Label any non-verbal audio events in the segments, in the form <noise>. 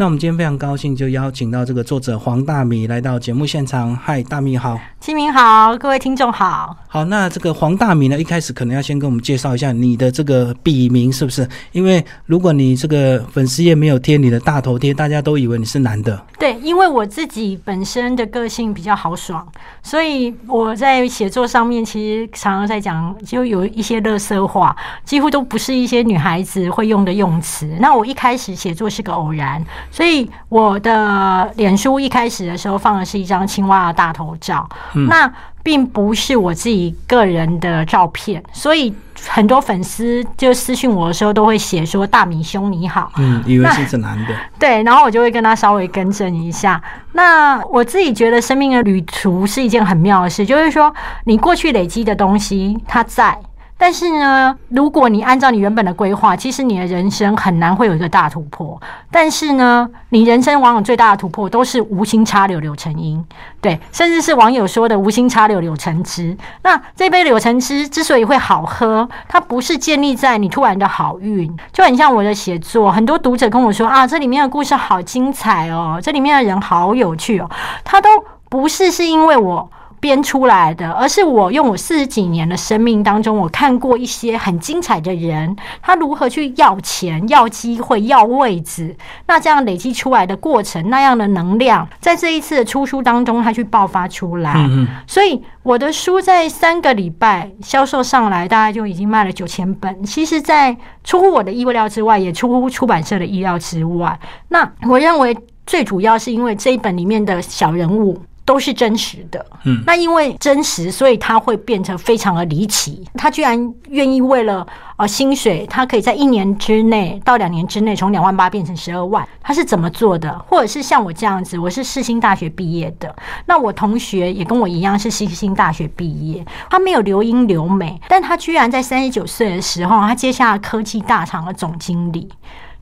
那我们今天非常高兴，就邀请到这个作者黄大米来到节目现场。嗨，大米好，清明好，各位听众好。好，那这个黄大米呢，一开始可能要先跟我们介绍一下你的这个笔名是不是？因为如果你这个粉丝页没有贴你的大头贴，大家都以为你是男的。对，因为我自己本身的个性比较豪爽，所以我在写作上面其实常常在讲，就有一些乐色话，几乎都不是一些女孩子会用的用词。那我一开始写作是个偶然。所以我的脸书一开始的时候放的是一张青蛙的大头照，那并不是我自己个人的照片，所以很多粉丝就私信我的时候都会写说“大米兄你好”，嗯，以为是是男的，对，然后我就会跟他稍微更正一下。那我自己觉得生命的旅途是一件很妙的事，就是说你过去累积的东西，它在。但是呢，如果你按照你原本的规划，其实你的人生很难会有一个大突破。但是呢，你人生往往最大的突破都是无心插柳柳成荫，对，甚至是网友说的无心插柳柳成枝。那这杯柳橙汁之所以会好喝，它不是建立在你突然的好运，就很像我的写作。很多读者跟我说啊，这里面的故事好精彩哦，这里面的人好有趣哦，他都不是是因为我。编出来的，而是我用我四十几年的生命当中，我看过一些很精彩的人，他如何去要钱、要机会、要位置，那这样累积出来的过程，那样的能量，在这一次的出书当中，他去爆发出来。所以我的书在三个礼拜销售上来，大概就已经卖了九千本。其实，在出乎我的意料之外，也出乎出版社的意料之外。那我认为最主要是因为这一本里面的小人物。都是真实的，嗯，那因为真实，所以他会变成非常的离奇。他居然愿意为了呃薪水，他可以在一年之内到两年之内从两万八变成十二万，他是怎么做的？或者是像我这样子，我是世新大学毕业的，那我同学也跟我一样是世新大学毕业，他没有留英留美，但他居然在三十九岁的时候，他接下了科技大厂的总经理。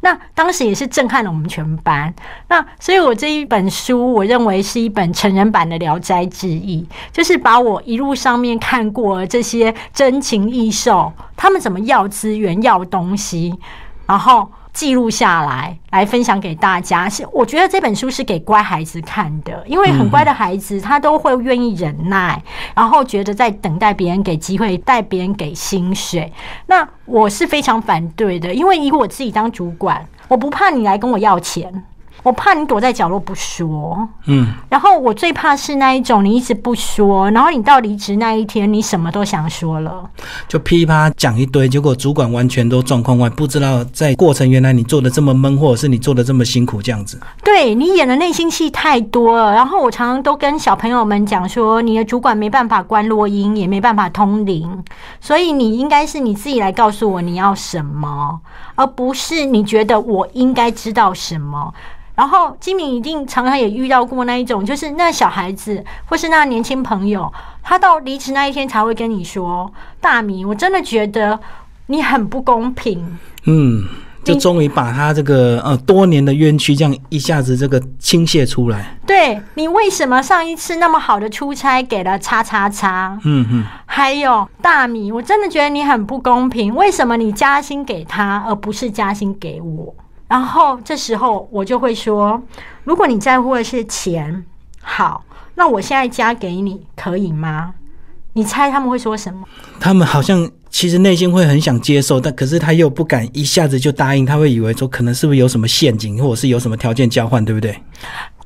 那当时也是震撼了我们全班。那所以，我这一本书，我认为是一本成人版的《聊斋志异》，就是把我一路上面看过这些真情异兽，他们怎么要资源、要东西，然后。记录下来，来分享给大家。是我觉得这本书是给乖孩子看的，因为很乖的孩子他都会愿意忍耐，然后觉得在等待别人给机会，带别人给薪水。那我是非常反对的，因为以我自己当主管，我不怕你来跟我要钱。我怕你躲在角落不说，嗯，然后我最怕是那一种你一直不说，然后你到离职那一天，你什么都想说了，就噼啪讲一堆，结果主管完全都状况外，不知道在过程原来你做的这么闷，或者是你做的这么辛苦这样子。对你演的内心戏太多了，然后我常常都跟小朋友们讲说，你的主管没办法关录音，也没办法通灵，所以你应该是你自己来告诉我你要什么，而不是你觉得我应该知道什么。然后金敏一定常常也遇到过那一种，就是那小孩子或是那年轻朋友，他到离职那一天才会跟你说：“大米，我真的觉得你很不公平。”嗯，就终于把他这个呃多年的冤屈这样一下子这个倾泻出来。对你为什么上一次那么好的出差给了叉叉叉？嗯嗯，还有大米，我真的觉得你很不公平，为什么你加薪给他而不是加薪给我？然后这时候我就会说，如果你在乎的是钱，好，那我现在加给你可以吗？你猜他们会说什么？他们好像其实内心会很想接受，但可是他又不敢一下子就答应，他会以为说可能是不是有什么陷阱，或者是有什么条件交换，对不对？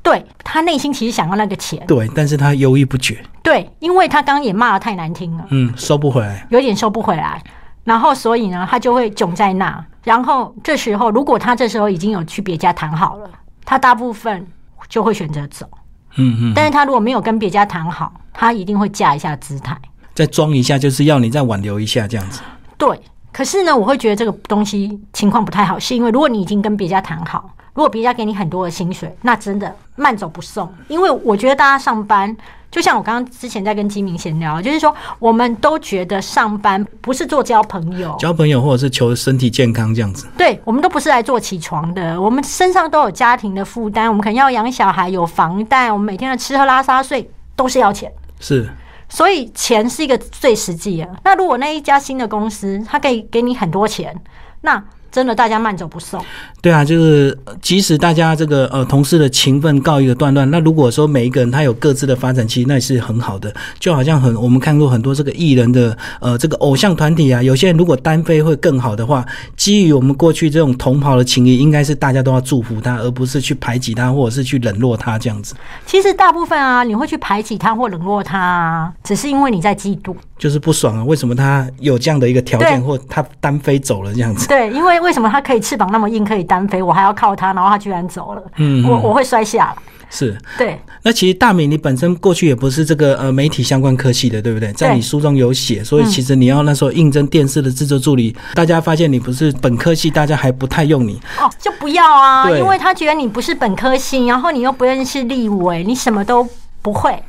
对他内心其实想要那个钱，对，但是他犹豫不决，对，因为他刚刚也骂的太难听了，嗯，收不回来，有点收不回来。然后，所以呢，他就会囧在那。然后这时候，如果他这时候已经有去别家谈好了，他大部分就会选择走。嗯嗯。但是他如果没有跟别家谈好，他一定会架一下姿态，再装一下，就是要你再挽留一下这样子。对。可是呢，我会觉得这个东西情况不太好，是因为如果你已经跟别家谈好，如果别家给你很多的薪水，那真的慢走不送。因为我觉得大家上班。就像我刚刚之前在跟金明闲聊，就是说，我们都觉得上班不是做交朋友，交朋友或者是求身体健康这样子。对，我们都不是来做起床的，我们身上都有家庭的负担，我们可能要养小孩，有房贷，我们每天的吃喝拉撒睡都是要钱。是，所以钱是一个最实际的。那如果那一家新的公司，它可以给你很多钱，那真的大家慢走不送。对啊，就是呃即使大家这个呃同事的情分告一个段落，那如果说每一个人他有各自的发展，期那也是很好的。就好像很我们看过很多这个艺人的呃这个偶像团体啊，有些人如果单飞会更好的话，基于我们过去这种同袍的情谊，应该是大家都要祝福他，而不是去排挤他或者是去冷落他这样子。其实大部分啊，你会去排挤他或冷落他啊，只是因为你在嫉妒。就是不爽啊，为什么他有这样的一个条件，或他单飞走了这样子？对，因为为什么他可以翅膀那么硬，可以单飞，我还要靠他，然后他居然走了，嗯嗯我我会摔下来。是。对，那其实大米，你本身过去也不是这个呃媒体相关科系的，对不对？在你书中有写，所以其实你要那时候应征电视的制作助理，大家发现你不是本科系，大家还不太用你。哦，就不要啊，因为他觉得你不是本科系，然后你又不认识立委，你什么都不会，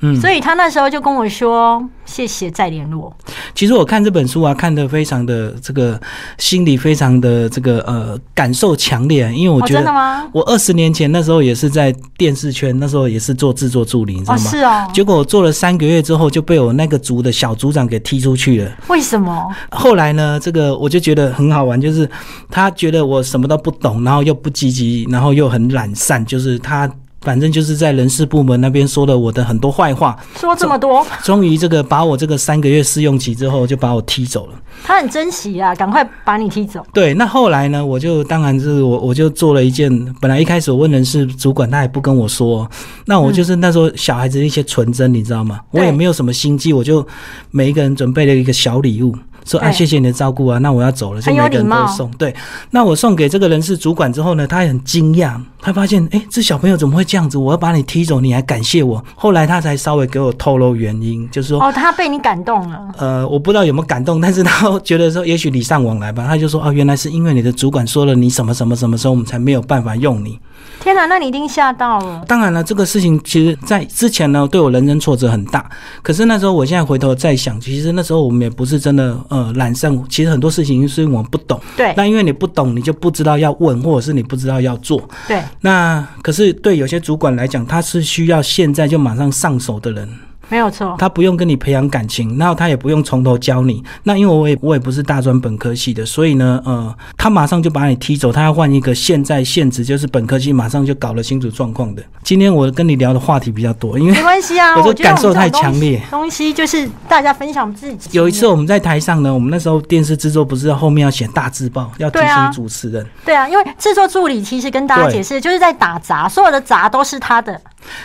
嗯，所以他那时候就跟我说：“谢谢，再联络。其实我看这本书啊，看得非常的这个心里非常的这个呃感受强烈，因为我哦，觉得真的吗？我二十年前那时候也是在电视圈，那时候也是做制作助理，你知道哦，吗？是哦，结果我做了三个月之后，就被我那个组的小组长给踢出去了。为什么？后来呢，这个我就觉得很好玩，就是他觉得我什么都不懂，然后又不积极，然后又很懒散，就是他反正就是在人事部门那边说了我的很多坏话，说这么多，终于这个把我这个三个月试用期之后就把我踢走了。他很珍惜啊，赶快把你踢走。对，那后来呢，我就当然是我我就做了一件，本来一开始我问人事主管，他也不跟我说，那我就是那时候小孩子的一些纯真，你知道吗？我也没有什么心机，我就每一个人准备了一个小礼物。说啊，谢谢你的照顾啊，那我要走了，就很有每个人礼貌都送。对，那我送给这个人事主管之后呢，他也很惊讶，他发现，哎，这小朋友怎么会这样子？我要把你踢走，你还感谢我？后来他才稍微给我透露原因，就是说，哦，他被你感动了。呃，我不知道有没有感动，但是他觉得说，也许礼尚往来吧。他就说，哦，原来是因为你的主管说了你什么什么什么时候，我们才没有办法用你。天哪，那你一定吓到了。当然了，这个事情其实在之前呢，对我人生挫折很大。可是那时候，我现在回头再想，其实那时候我们也不是真的呃懒散，其实很多事情是我们不懂。对那因为你不懂，你就不知道要问，或者是你不知道要做。对，那可是对有些主管来讲，他是需要现在就马上上手的人。没有错。他不用跟你培养感情，然后他也不用从头教你。那因为我也我也不是大专本科系的，所以呢，呃，他马上就把你踢走，他要换一个现在现职就是本科系，马上就搞得清楚状况的。今天我跟你聊的话题比较多，因为没关系啊，<laughs> 我这我觉得感受太强烈东西就是大家分享自己。有一次我们在台上呢，我们那时候电视制作不是后面要写大字报，要提醒主持人，对啊，因为制作助理其实跟大家解释，就是在打杂，所有的杂都是他的。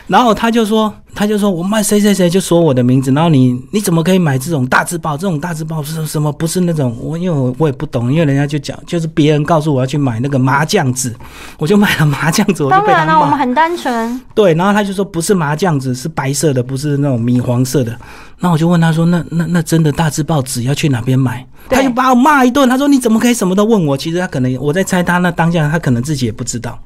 然后他就说，他就说我卖谁谁谁就说我的名字，然后你你怎么可以买这种大字报？这种大字报是什么？不是那种我因为我我也不懂，因为人家就讲就是别人告诉我要去买那个麻将纸，我就买了麻将纸，我就被他当然了，<laughs> 我们。很单纯。对，然后他就说不是麻将纸，是白色的，不是那种米黄色的。那我就问他说，那那那真的大字报纸要去哪边买？他就把我骂一顿，他说你怎么可以什么都问我？其实他可能我在猜他那当下他可能自己也不知道。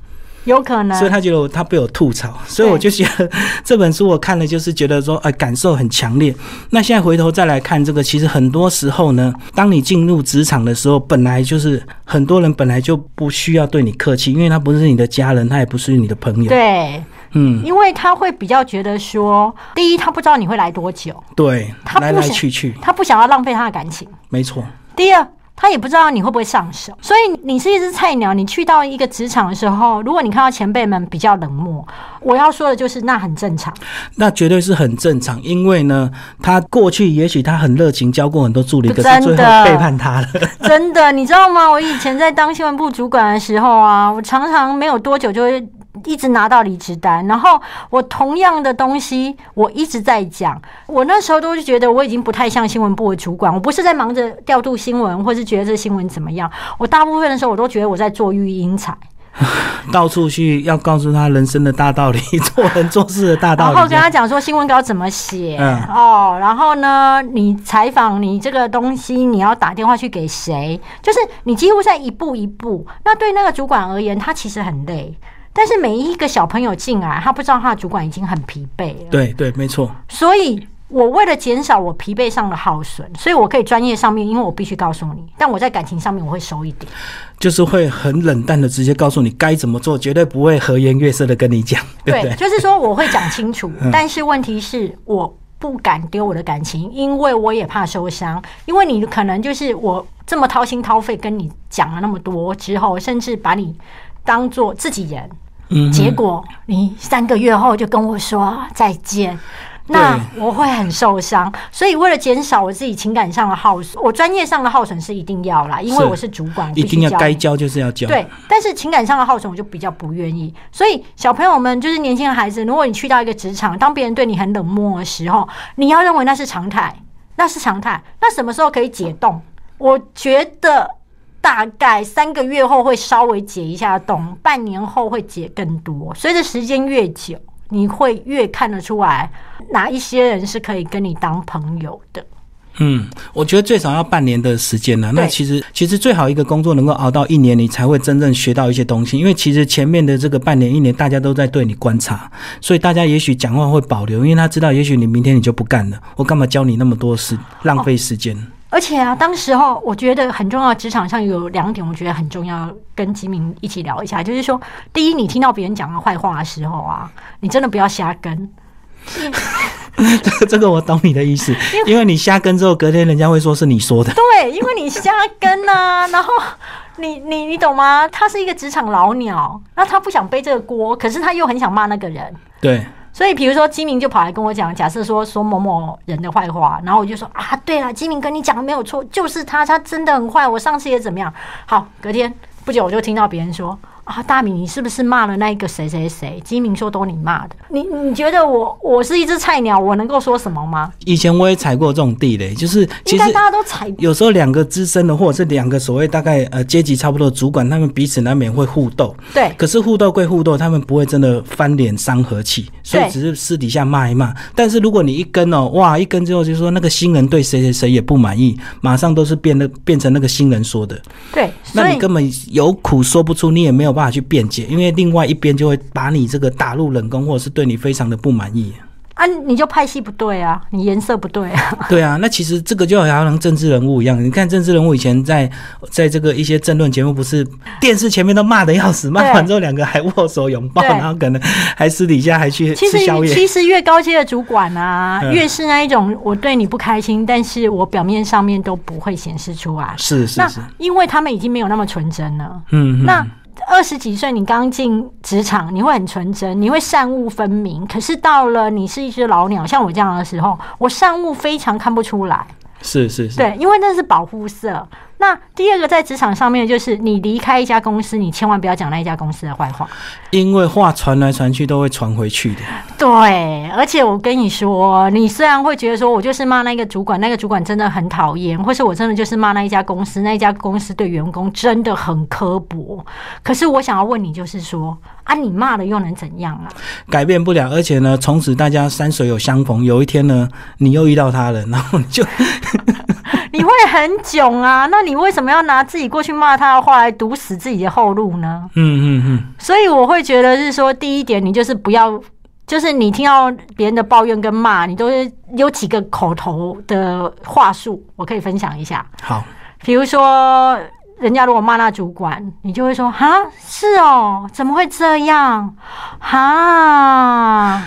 有可能，所以他觉得我他被我吐槽，所以我就觉得这本书我看了，就是觉得说，哎，感受很强烈。那现在回头再来看这个，其实很多时候呢，当你进入职场的时候，本来就是很多人本来就不需要对你客气，因为他不是你的家人，他也不是你的朋友。，对，嗯，因为他会比较觉得说，第一，他不知道你会来多久，对，来来不去去，他不想要浪费他的感情；没错，第二，他也不知道你会不会上手。所以你是一只菜鸟，你去到一个职场的时候，如果你看到前辈们比较冷漠，我要说的就是那很正常。那绝对是很正常，因为呢，他过去也许他很热情，教过很多助理，可是最后背叛他了。<laughs> 真的，你知道吗？我以前在当新闻部主管的时候啊，我常常没有多久就会一直拿到离职单，然后我同样的东西我一直在讲，我那时候都是觉得我已经不太像新闻部的主管，我不是在忙着调度新闻，或是觉得这新闻怎么样，我大部分的时候我都觉得我在做育英才，<laughs> 到处去要告诉他人生的大道理，做人做事的大道理。然后跟他讲说新闻稿怎么写、嗯哦，然后呢，你采访你这个东西你要打电话去给谁，就是你几乎在一步一步。那对那个主管而言，他其实很累。但是每一个小朋友进来，他不知道他的主管已经很疲惫了，对对，没错。所以我为了减少我疲惫上的耗损，所以我可以专业上面，因为我必须告诉你，但我在感情上面我会收一点。就是会很冷淡的直接告诉你该怎么做，绝对不会和颜悦色的跟你讲，<laughs> 对不对？就是说我会讲清楚，<laughs> 嗯但是问题是我不敢丢我的感情，因为我也怕受伤。因为你可能就是我这么掏心掏肺跟你讲了那么多之后，甚至把你当做自己人，嗯，结果你三个月后就跟我说再见。那我会很受伤，所以为了减少我自己情感上的耗损，我专业上的耗损是一定要啦，因为我是主管，我一定要该教就是要教。对，但是情感上的耗损我就比较不愿意。所以小朋友们就是年轻的孩子，如果你去到一个职场，当别人对你很冷漠的时候，你要认为那是常态，那是常态。那什么时候可以解冻？我觉得大概三个月后会稍微解一下冻，半年后会解更多。随着时间越久，你会越看得出来哪一些人是可以跟你当朋友的。嗯，我觉得最少要半年的时间呢。那其实其实最好一个工作能够熬到一年，你才会真正学到一些东西。因为其实前面的这个半年一年，大家都在对你观察，所以大家也许讲话会保留，因为他知道也许你明天你就不干了，我干嘛教你那么多事，浪费时间。而且啊，当时候我觉得很重要，职场上有两点，我觉得很重要，跟吉明一起聊一下。就是说，第一，你听到别人讲的坏话的时候啊，你真的不要瞎跟。这个这个我懂你的意思，因为你瞎跟之后，隔天人家会说是你说的。对，因为你瞎跟啊，然后你你你懂吗？他是一个职场老鸟，那他不想背这个锅，可是他又很想骂那个人。对，所以，比如说金明就跑来跟我讲，假设说说某某人的坏话，然后我就说啊，对啊，金明跟你讲的没有错，就是他，他真的很坏，我上次也怎么样。好，隔天不久我就听到别人说啊，大米你是不是骂了那个谁谁谁？金明说都你骂的，你你觉得我我是一只菜鸟，我能够说什么吗？以前我也踩过这种地雷，就是其实大家都踩有时候两个资深的，或者是两个所谓大概呃阶级差不多的主管，他们彼此难免会互斗。对可是互斗归互斗，他们不会真的翻脸伤和气，所以只是私底下骂一骂。但是如果你一跟哦，哇，一跟之后就说那个新人对谁谁谁也不满意，马上都是变得变成那个新人说的，对，那你根本有苦说不出，你也没有办法去辩解，因为另外一边就会把你这个打入冷宫，或者是对你非常的不满意。啊，你就派系不对啊，你颜色不对啊，对啊，那其实这个就好像政治人物一样，你看政治人物以前在在这个一些政论节目，不是电视前面都骂的要死，骂完之后两个还握手拥抱，然后可能还私底下还去吃宵夜。其实越高阶的主管啊，嗯越是那一种我对你不开心，但是我表面上面都不会显示出来。是是是，因为他们已经没有那么纯真了。嗯，嗯那二十几岁，你刚进职场，你会很纯真，你会善恶分明。可是到了你是一只老鸟，像我这样的时候，我善恶非常看不出来。是是是，对，因为那是保护色。那第二个在职场上面，就是你离开一家公司，你千万不要讲那一家公司的坏话。因为话传来传去都会传回去的。对，而且我跟你说，你虽然会觉得说我就是骂那个主管，那个主管真的很讨厌，或是我真的就是骂那一家公司，那一家公司对员工真的很刻薄。可是我想要问你，就是说啊，你骂了又能怎样啊？改变不了，而且呢，从此大家山水有相逢，有一天呢，你又遇到他了，然后你就 <laughs> 你会很囧啊！那你为什么要拿自己过去骂他的话来堵死自己的后路呢？嗯嗯嗯，所以我会觉得是说，第一点，你就是不要，就是你听到别人的抱怨跟骂，你都是有几个口头的话术，我可以分享一下。好，比如说，人家如果骂那主管，你就会说：“哈，是哦，怎么会这样？哈，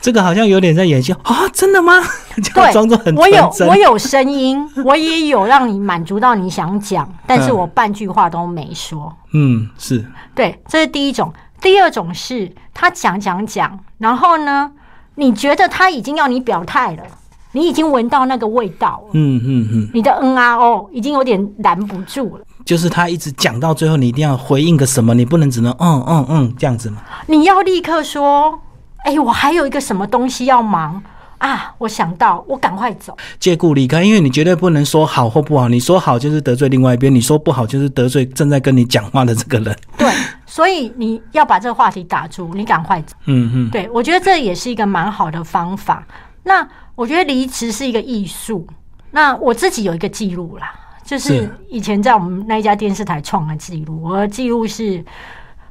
这个好像有点在演戏啊，真的吗？<laughs> 就对装作很我有我有声音，<laughs> 我也有让你满足到你想讲，但是嗯我半句话都没说。嗯，是对，这是第一种。第二种是他讲讲讲，然后呢，你觉得他已经要你表态了，你已经闻到那个味道了，嗯嗯嗯，你的嗯啊哦已经有点拦不住了。就是他一直讲到最后，你一定要回应个什么，你不能只能嗯嗯嗯这样子嘛。你要立刻说：“哎、我还有一个什么东西要忙啊！我想到，我赶快走。借故离开，因为你绝对不能说好或不好，你说好就是得罪另外一边，你说不好就是得罪正在跟你讲话的这个人。”对，所以你要把这个话题打住，你赶快走。嗯嗯，对我觉得这也是一个蛮好的方法。那我觉得离职是一个艺术。那我自己有一个记录啦，就是是以前在我们那一家电视台创的记录，我的记录是。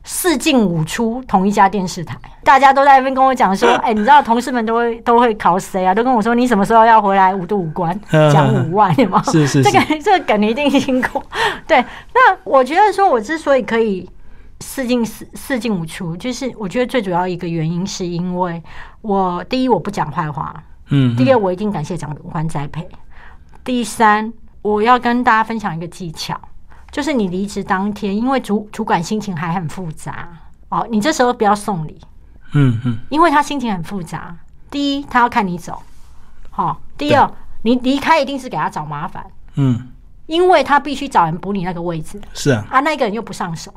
四进五出，同一家电视台，大家都在那边跟我讲说，<laughs> 哎、你知道同事们都会都会考谁啊？都跟我说，你什么时候要回来五度五关 <laughs> 讲五万，有吗？是是是这个这个梗你一定听过。<laughs> 对，那我觉得说，我之所以可以四进四四进五出，就是我觉得最主要一个原因是因为我第一我不讲坏话，嗯，第二，我一定感谢长官栽培。第三，我要跟大家分享一个技巧，就是你离职当天，因为主主管心情还很复杂。哦，你这时候不要送礼，嗯嗯，因为他心情很复杂。第一，他要看你走，好、第二，你离开一定是给他找麻烦，嗯，因为他必须找人补你那个位置。是啊，啊，那个人又不上手，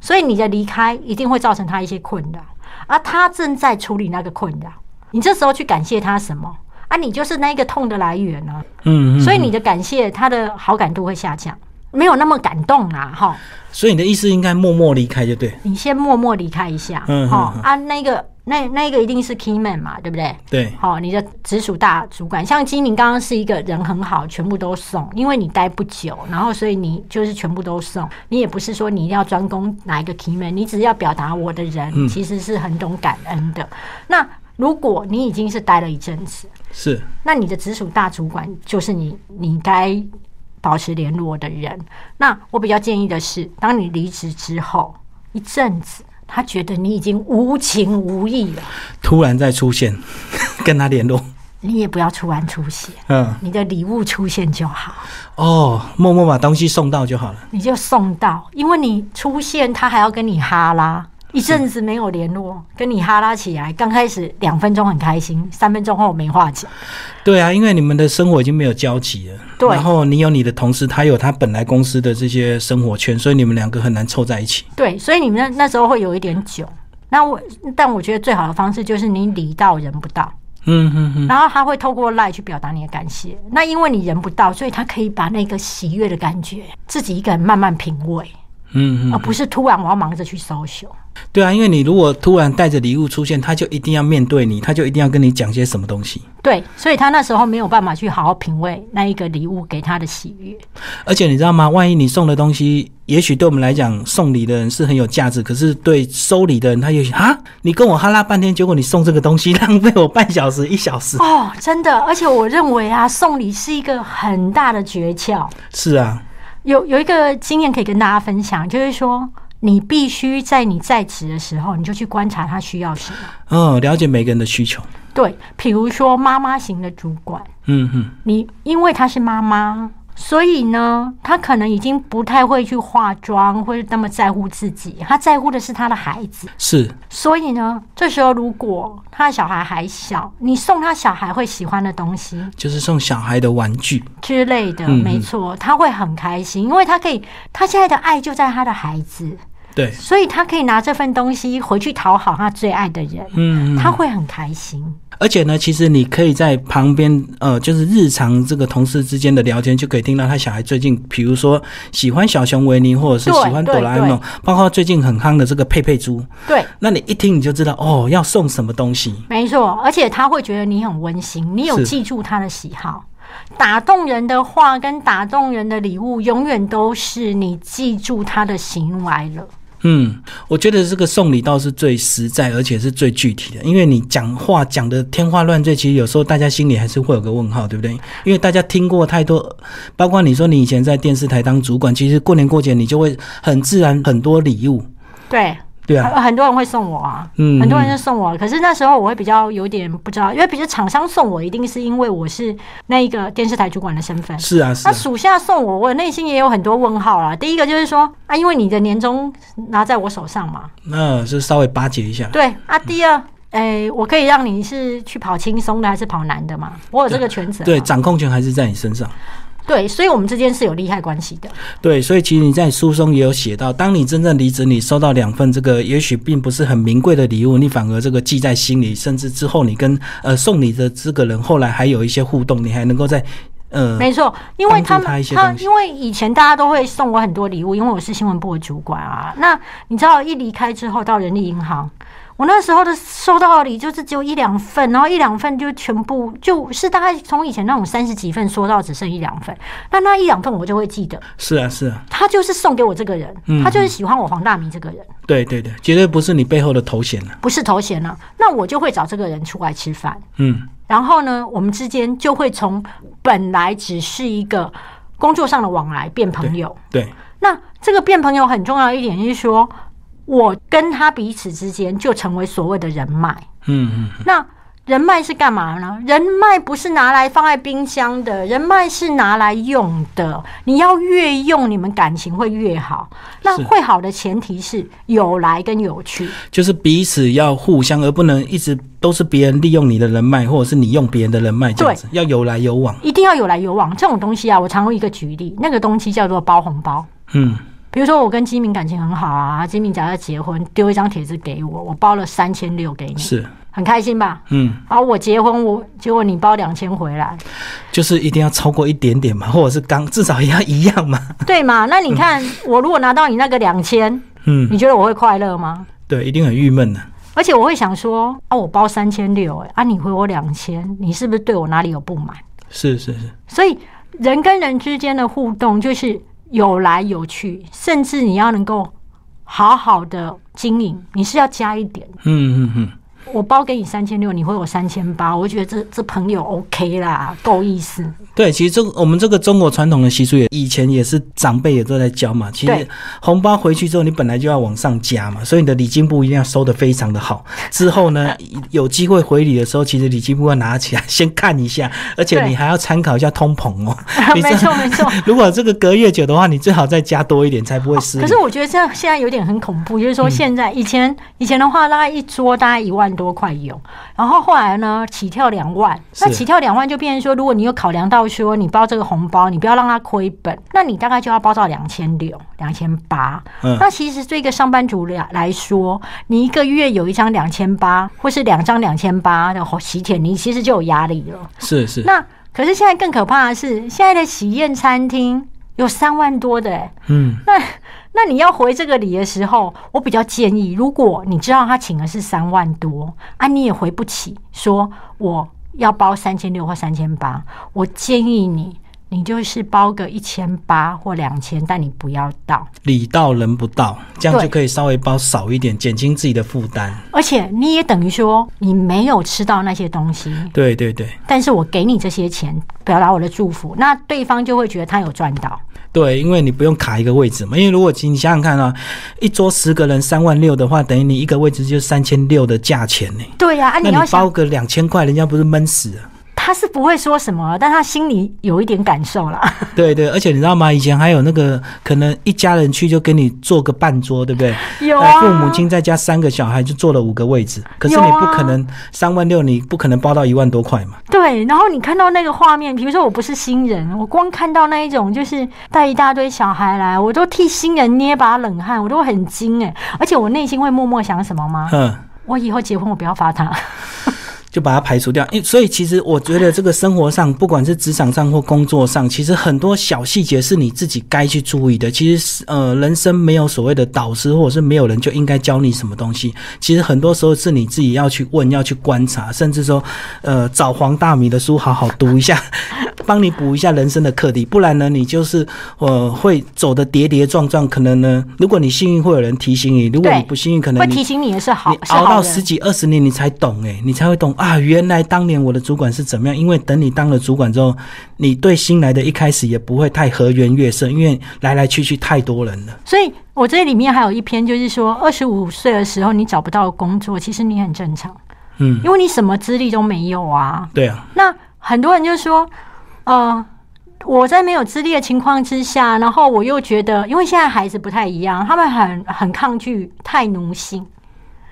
所以你的离开一定会造成他一些困扰，而他正在处理那个困扰，你这时候去感谢他什么？啊？你就是那个痛的来源啊，嗯嗯，所以你的感谢他的好感度会下降，没有那么感动啦，哈。所以你的意思应该默默离开就对，你先默默离开一下，嗯嗯嗯。哈啊，那个那那个一定是 key man 嘛，对不对？对，好，你的直属大主管，像金明刚刚是一个人很好，全部都送，因为你待不久，然后所以你就是全部都送，你也不是说你一定要专攻哪一个 key man，你只是要表达我的人、嗯。其实是很懂感恩的。那如果你已经是待了一阵子，是，那你的直属大主管就是你，你该保持联络的人。那我比较建议的是，当你离职之后一阵子，他觉得你已经无情无义了，突然再出现，<laughs> 跟他联络，你也不要突然出现，嗯，你的礼物出现就好，哦，默默把东西送到就好了，你就送到，因为你出现，他还要跟你哈拉。一阵子没有联络，跟你哈拉起来，刚开始两分钟很开心，三分钟后没话讲。对啊，因为你们的生活已经没有交集了，对然后你有你的同事，他有他本来公司的这些生活圈，所以你们两个很难凑在一起。对，所以你们那那时候会有一点久。那我，但我觉得最好的方式就是你礼到人不到，嗯嗯嗯，然后他会透过赖去表达你的感谢。那因为你人不到，所以他可以把那个喜悦的感觉自己一个人慢慢品味，嗯嗯，而不是突然我要忙着去搜秀。对啊，因为你如果突然带着礼物出现，他就一定要面对你，他就一定要跟你讲些什么东西。对，所以他那时候没有办法去好好品味那一个礼物给他的喜悦。而且你知道吗？万一你送的东西，也许对我们来讲，送礼的人是很有价值，可是对收礼的人，他也许啊，你跟我哈拉半天，结果你送这个东西，浪费我半小时、一小时。<laughs> 哦，真的，而且我认为啊，送礼是一个很大的诀窍。是啊，有有一个经验可以跟大家分享，就是说，你必须在你在职的时候，你就去观察他需要什么。嗯，了解每个人的需求。对，比如说妈妈型的主管，嗯哼，你因为她是妈妈，所以呢，她可能已经不太会去化妆，或者那么在乎自己，她在乎的是她的孩子。是，所以呢，这时候如果她的小孩还小，你送她小孩会喜欢的东西就是送小孩的玩具。之类的，嗯没错，她会很开心，因为她可以，她现在的爱就在她的孩子。对，所以他可以拿这份东西回去讨好他最爱的人，嗯，嗯他会很开心。而且呢，其实你可以在旁边，呃，就是日常这个同事之间的聊天，就可以听到他小孩最近，比如说喜欢小熊维尼，或者是喜欢哆啦 A 梦，包括最近很夯的这个佩佩猪。对，那你一听你就知道，哦，要送什么东西。没错，而且他会觉得你很温馨，你有是记住他的喜好。打动人的话跟打动人的礼物，永远都是你记住他的行为了。嗯，我觉得这个送礼倒是最实在，而且是最具体的，因为你讲话讲的天花乱坠，其实有时候大家心里还是会有个问号，对不对？因为大家听过太多，包括你说你以前在电视台当主管，其实过年过节你就会很自然很多礼物，对，对啊，很很多人会送我啊，嗯很多人就送我。可是那时候我会比较有点不知道，因为比如厂商送我，一定是因为我是那一个电视台主管的身份。是啊，是啊，那属下送我，我内心也有很多问号啦。第一个就是说啊，因为你的年终拿在我手上嘛，那是稍微巴结一下。对啊。第二，诶、我可以让你是去跑轻松的还是跑难的嘛？我有这个权责嘛。对，掌控权还是在你身上。对，所以我们之间是有利害关系的。对，所以其实你在书中也有写到，当你真正离职，你收到两份这个也许并不是很名贵的礼物，你反而这个记在心里，甚至之后你跟呃送你的这个人后来还有一些互动，你还能够在呃没错，因为他们他因为以前大家都会送我很多礼物，因为我是新闻部的主管啊。那你知道，一离开之后到人力银行，我那时候的收到的礼就是只有一两份，然后一两份就全部就是大概从以前那种三十几份缩到只剩一两份。那那一两份我就会记得，是啊是啊，他就是送给我这个人，嗯他就是喜欢我黄大明这个人，对对对，绝对不是你背后的头衔了。不是头衔了。那我就会找这个人出来吃饭。嗯，然后呢，我们之间就会从本来只是一个工作上的往来变朋友。对，那这个变朋友很重要一点就是说，我跟他彼此之间就成为所谓的人脉。嗯嗯，那人脉是干嘛呢？人脉不是拿来放在冰箱的，人脉是拿来用的。你要越用，你们感情会越好。那会好的前提是有来跟有去。就是彼此要互相，而不能一直都是别人利用你的人脉，或者是你用别人的人脉这样子，要有来有往。一定要有来有往。这种东西啊，我常用一个举例，那个东西叫做包红包。嗯，比如说我跟金明感情很好啊，金明假设结婚丢一张帖子给我，我包了三千六给你，是，很开心吧？嗯，然后我结婚，我结果你包两千回来，就是一定要超过一点点嘛，或者是刚至少也要一样嘛。对嘛？<laughs> 那你看，我如果拿到你那个两千，嗯，你觉得我会快乐吗？对，一定很郁闷的。而且我会想说，啊，我包三千六，哎，啊，你回我两千，你是不是对我哪里有不满？是是是，所以人跟人之间的互动就是有来有去，甚至你要能够好好的经营，你是要加一点。嗯嗯嗯，我包给你三千六，你回我三千八，我觉得这这朋友 OK 啦，够意思。对，其实这个我们这个中国传统的习俗也以前也是长辈也都在教嘛。其实对红包回去之后，你本来就要往上加嘛，所以你的礼金部一定要收的非常的好。之后呢，<laughs> 有机会回礼的时候，其实礼金部要拿起来先看一下，而且你还要参考一下通膨哦。你没错没错。<laughs> 如果这个隔越久的话，你最好再加多一点，才不会失礼。可是我觉得这样现在有点很恐怖，就是说现在以前以前的话，大概一桌大概一万多块有，然后后来呢起跳两万，那起跳两万就变成说，如果你有考量到说你包这个红包，你不要让它亏本，那你大概就要包到两千六、两千八。嗯。那其实对一个上班族来来说，你一个月有一张两千八，或是两张两千八的喜帖，你其实就有压力了。是是，那可是现在更可怕的是，现在的喜宴餐厅有三万多的、欸，嗯，那那你要回这个礼的时候，我比较建议，如果你知道他请的是三万多啊，你也回不起，说我要包三千六或三千八，我建议你，你就是包个一千八或两千，但你不要到，礼到人不到，这样就可以稍微包少一点，减轻自己的负担。而且你也等于说你没有吃到那些东西，对对对但是我给你这些钱，表达我的祝福，那对方就会觉得他有赚到。对，因为你不用卡一个位置嘛。因为如果你想想看啊，一桌十个人三万六的话，等于你一个位置就是三千六的价钱呢。对呀、啊，那你包个两千块，人家不是闷死了？他是不会说什么，但他心里有一点感受啦。<laughs> <laughs> 对对，而且你知道吗？以前还有那个可能一家人去就给你做个半桌，对不对？有父母亲再加三个小孩就坐了五个位置，可是你不可能三万六，你不可能包到一万多块嘛。对，然后你看到那个画面，比如说我不是新人，我光看到那一种就是带一大堆小孩来，我都替新人捏把冷汗，我都很惊哎，而且我内心会默默想什么吗？嗯。我以后结婚我不要发他，<laughs> 就把它排除掉。因所以其实我觉得这个生活上，不管是职场上或工作上，其实很多小细节是你自己该去注意的。其实呃，人生没有所谓的导师，或者是没有人就应该教你什么东西。其实很多时候是你自己要去问、要去观察，甚至说呃找黄大米的书好好读一下，<laughs> 帮你补一下人生的课题。不然呢，你就是呃会走的跌跌撞撞。可能呢，如果你幸运，会有人提醒你；如果你不幸运，可能会提醒你的是好你，熬到十几二十年，你才懂哎，你才会懂啊，原来当年我的主管是怎么样。因为等你当了主管之后，你对新来的一开始也不会太和颜悦色，因为来来去去太多人了。所以我这里面还有一篇，就是说二十五岁的时候你找不到工作，其实你很正常，嗯，因为你什么资历都没有啊。对啊，那很多人就说，呃，我在没有资历的情况之下，然后我又觉得，因为现在孩子不太一样，他们很很抗拒太奴性，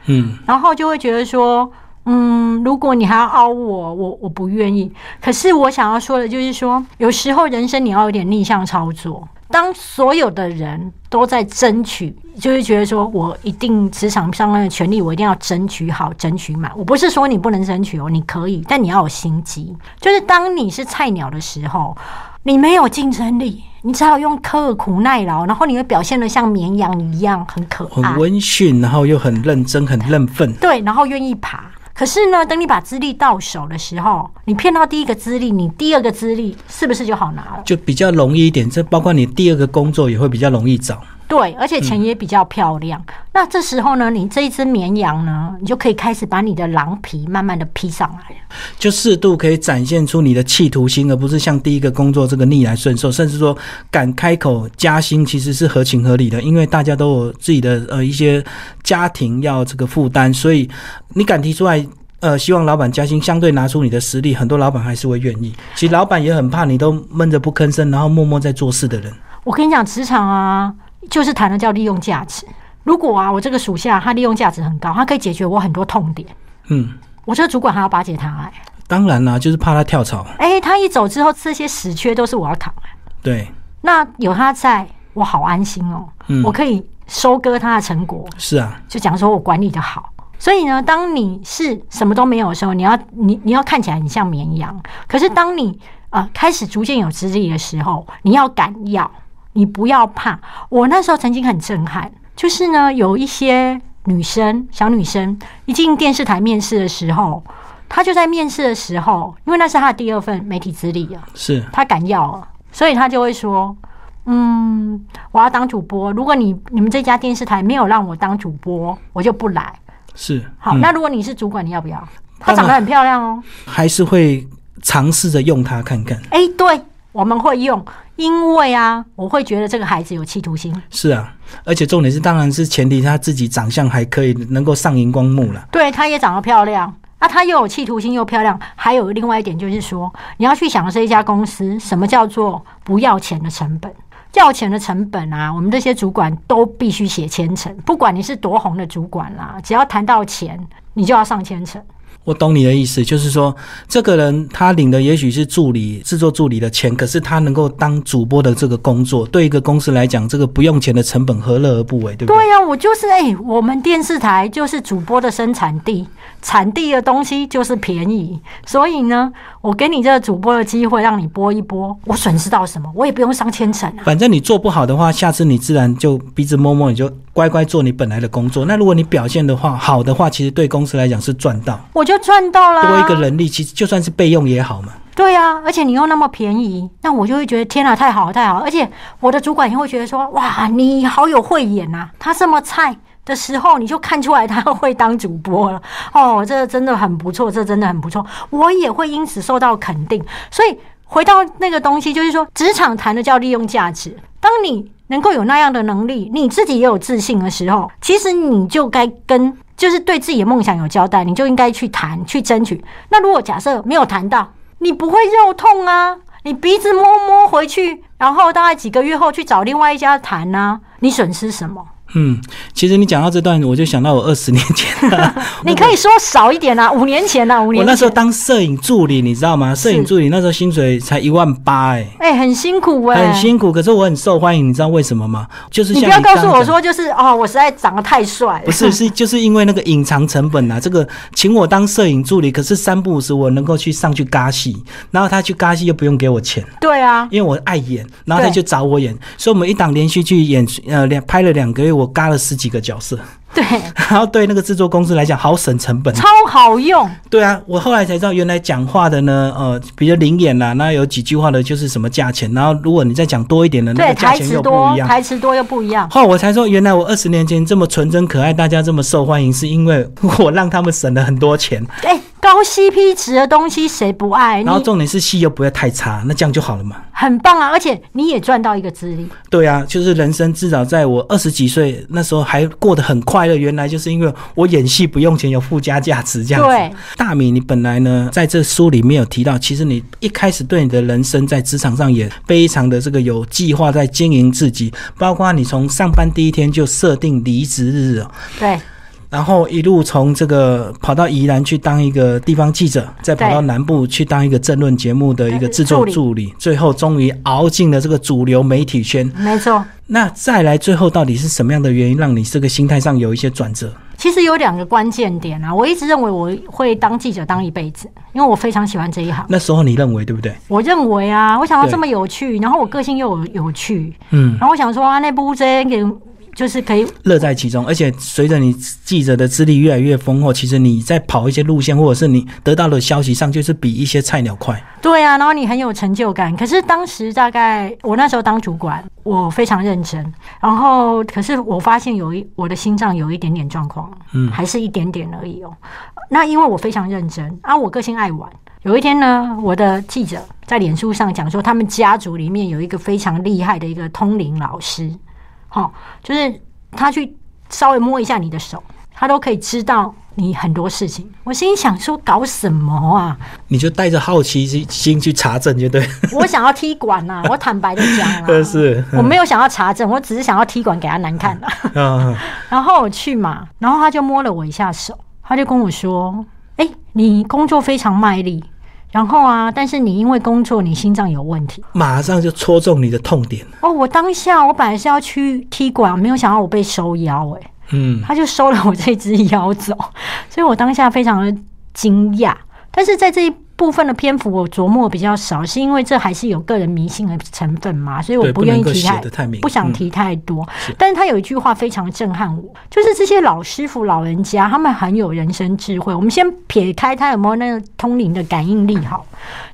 嗯，然后就会觉得说，嗯，如果你还要凹我，我我不愿意。可是我想要说的就是说，有时候人生你要有点逆向操作。当所有的人都在争取，就是觉得说我一定职场上的权利，我一定要争取好、争取满。我不是说你不能争取哦，你可以，但你要有心机。就是当你是菜鸟的时候，你没有竞争力，你只好用刻苦耐劳，然后你会表现的像绵羊一样很可爱很。温驯，然后又很认真、很认份。对，然后愿意爬。可是呢，等你把资历到手的时候，你骗到第一个资历，你第二个资历是不是就好拿了？就比较容易一点，这包括你第二个工作也会比较容易找。对，而且钱也比较漂亮。那这时候呢，你这一只绵羊呢，你就可以开始把你的狼皮慢慢的披上来。就适度可以展现出你的企图心，而不是像第一个工作这个逆来顺受，甚至说敢开口加薪，其实是合情合理的，因为大家都有自己的呃一些家庭要这个负担，所以你敢提出来。呃希望老板加薪，相对拿出你的实力，很多老板还是会愿意。其实老板也很怕你都闷着不吭声，然后默默在做事的人。我跟你讲，职场啊，就是谈的叫利用价值。如果啊，我这个属下他利用价值很高，他可以解决我很多痛点，嗯，我这个主管还要巴结他哎、当然啦，就是怕他跳槽。哎、他一走之后，这些死缺都是我要扛、哎对，那有他在，我好安心哦，嗯我可以收割他的成果，是啊，就讲说我管理的好。所以呢，当你是什么都没有的时候，你要你你要看起来很像绵羊。可是当你呃开始逐渐有资历的时候，你要敢要，你不要怕。我那时候曾经很震撼，就是呢有一些女生小女生一进电视台面试的时候，她就在面试的时候，因为那是她的第二份媒体资历啊，是她敢要了，所以她就会说。嗯，我要当主播。如果你你们这家电视台没有让我当主播，我就不来。是。好，嗯那如果你是主管，你要不要？她长得很漂亮哦。还是会尝试着用她看看。哎、对，我们会用，因为啊，我会觉得这个孩子有企图心。是啊，而且重点是，当然是前提他自己长相还可以，能够上荧光幕了。对，她也长得漂亮。啊，她又有企图心又漂亮，还有另外一点就是说，你要去想这一家公司什么叫做不要钱的成本。要钱的成本啊，我们这些主管都必须写千层，不管你是多红的主管啦，只要谈到钱，你就要上千层。我懂你的意思，就是说，这个人他领的也许是助理、制作助理的钱，可是他能够当主播的这个工作，对一个公司来讲，这个不用钱的成本何乐而不为，对不对？对呀、我就是哎、我们电视台就是主播的生产地，产地的东西就是便宜，所以呢，我给你这个主播的机会，让你播一播，我损失到什么？我也不用上千层啊。反正你做不好的话，下次你自然就鼻子摸摸，你就乖乖做你本来的工作。那如果你表现的话好的话，其实对公司来讲是赚到，我就赚到了、多一个。人力，其实就算是备用也好嘛。对啊，而且你又那么便宜，那我就会觉得天啊，太好了，太好了！而且我的主管也会觉得说，哇，你好有慧眼呐、他这么菜的时候，你就看出来他 <laughs> 会当主播了。哦，这真的很不错，这真的很不错，我也会因此受到肯定。所以回到那个东西，就是说，职场谈的叫利用价值。当你能够有那样的能力，你自己也有自信的时候，其实你就该跟就是对自己的梦想有交代，你就应该去谈去争取。那如果假设没有谈到，你不会肉痛啊，你鼻子摸摸回去，然后大概几个月后去找另外一家谈啊，你损失什么？嗯，其实你讲到这段，我就想到我二十年前，<laughs> 你可以说少一点啊，五年前啊，五年前。我那时候，当摄影助理，你知道吗？摄影助理那时候薪水才一万八，哎。哎、很辛苦哎、很辛苦，可是我很受欢迎，你知道为什么吗？就是你像不要告诉我说就是哦，我实在长得太帅。了，不是，是 <laughs> 就是因为那个隐藏成本啊，这个请我当摄影助理，可是三不五时我能够去上去嘎戏，然后他去嘎戏又不用给我钱，对啊，因为我爱演，然后他就找我演，所以我们一档连续剧演呃两拍了两个月，我嘎了十几个角色，对，<laughs> 然后对那个制作公司来讲好省成本。超好用，对啊，我后来才知道，原来讲话的呢，呃，比较灵眼啦，那有几句话的就是什么价钱，然后如果你再讲多一点的，那对，台个价钱又不词多一，样。台词多又不一样。后来我才说，原来我二十年前这么纯真可爱，大家这么受欢迎，是因为我让他们省了很多钱，哎、高 CP 值的东西谁不爱？你然后重点是戏又不会太差，那这样就好了嘛。很棒啊，而且你也赚到一个资历。对啊，就是人生至少在我二十几岁那时候还过得很快乐，原来就是因为我演戏不用钱，有附加价值这样子。对，大米，你本来呢在这书里面有提到，其实你一开始对你的人生在职场上也非常的这个有计划，在经营自己，包括你从上班第一天就设定离职日哦。对，然后一路从这个跑到宜兰去当一个地方记者，再跑到南部去当一个政论节目的一个制作助助理，最后终于熬进了这个主流媒体圈。没错。那再来，最后到底是什么样的原因让你这个心态上有一些转折？其实有两个关键点啊，我一直认为我会当记者当一辈子，因为我非常喜欢这一行。那时候你认为对不对？我认为啊，我想要对这么有趣，然后我个性又有有趣，嗯，然后我想说啊，那部这给就是可以乐在其中，而且随着你记者的资历越来越丰厚，其实你在跑一些路线，或者是你得到的消息上，就是比一些菜鸟快。对啊，然后你很有成就感。可是当时大概我那时候当主管，我非常认真，然后可是我发现有一我的心脏有一点点状况，嗯还是一点点而已哦。那因为我非常认真啊，我个性爱玩。有一天呢，我的记者在脸书上讲说，他们家族里面有一个非常厉害的一个通灵老师，好、就是他去稍微摸一下你的手，他都可以知道你很多事情。我心里想说，搞什么啊？你就带着好奇心去查证，就对。<laughs> 我想要踢馆呐，我坦白的讲啊，<laughs> 是，我没有想要查证，我只是想要踢馆给他难看的。<laughs> 然后我去嘛，然后他就摸了我一下手，他就跟我说：“哎，你工作非常卖力。”然后啊，但是你因为工作，你心脏有问题，马上就戳中你的痛点。哦，我当下我本来是要去踢馆，没有想到我被收腰，哎，嗯，他就收了我这只腰走，所以我当下非常的惊讶。但是在这一部分的篇幅我琢磨比较少，是因为这还是有个人迷信的成分嘛，所以我不愿意提太，不想提太多。但是他有一句话非常震撼我，就是这些老师傅、老人家，他们很有人生智慧。我们先撇开他有没有那个通灵的感应力，好，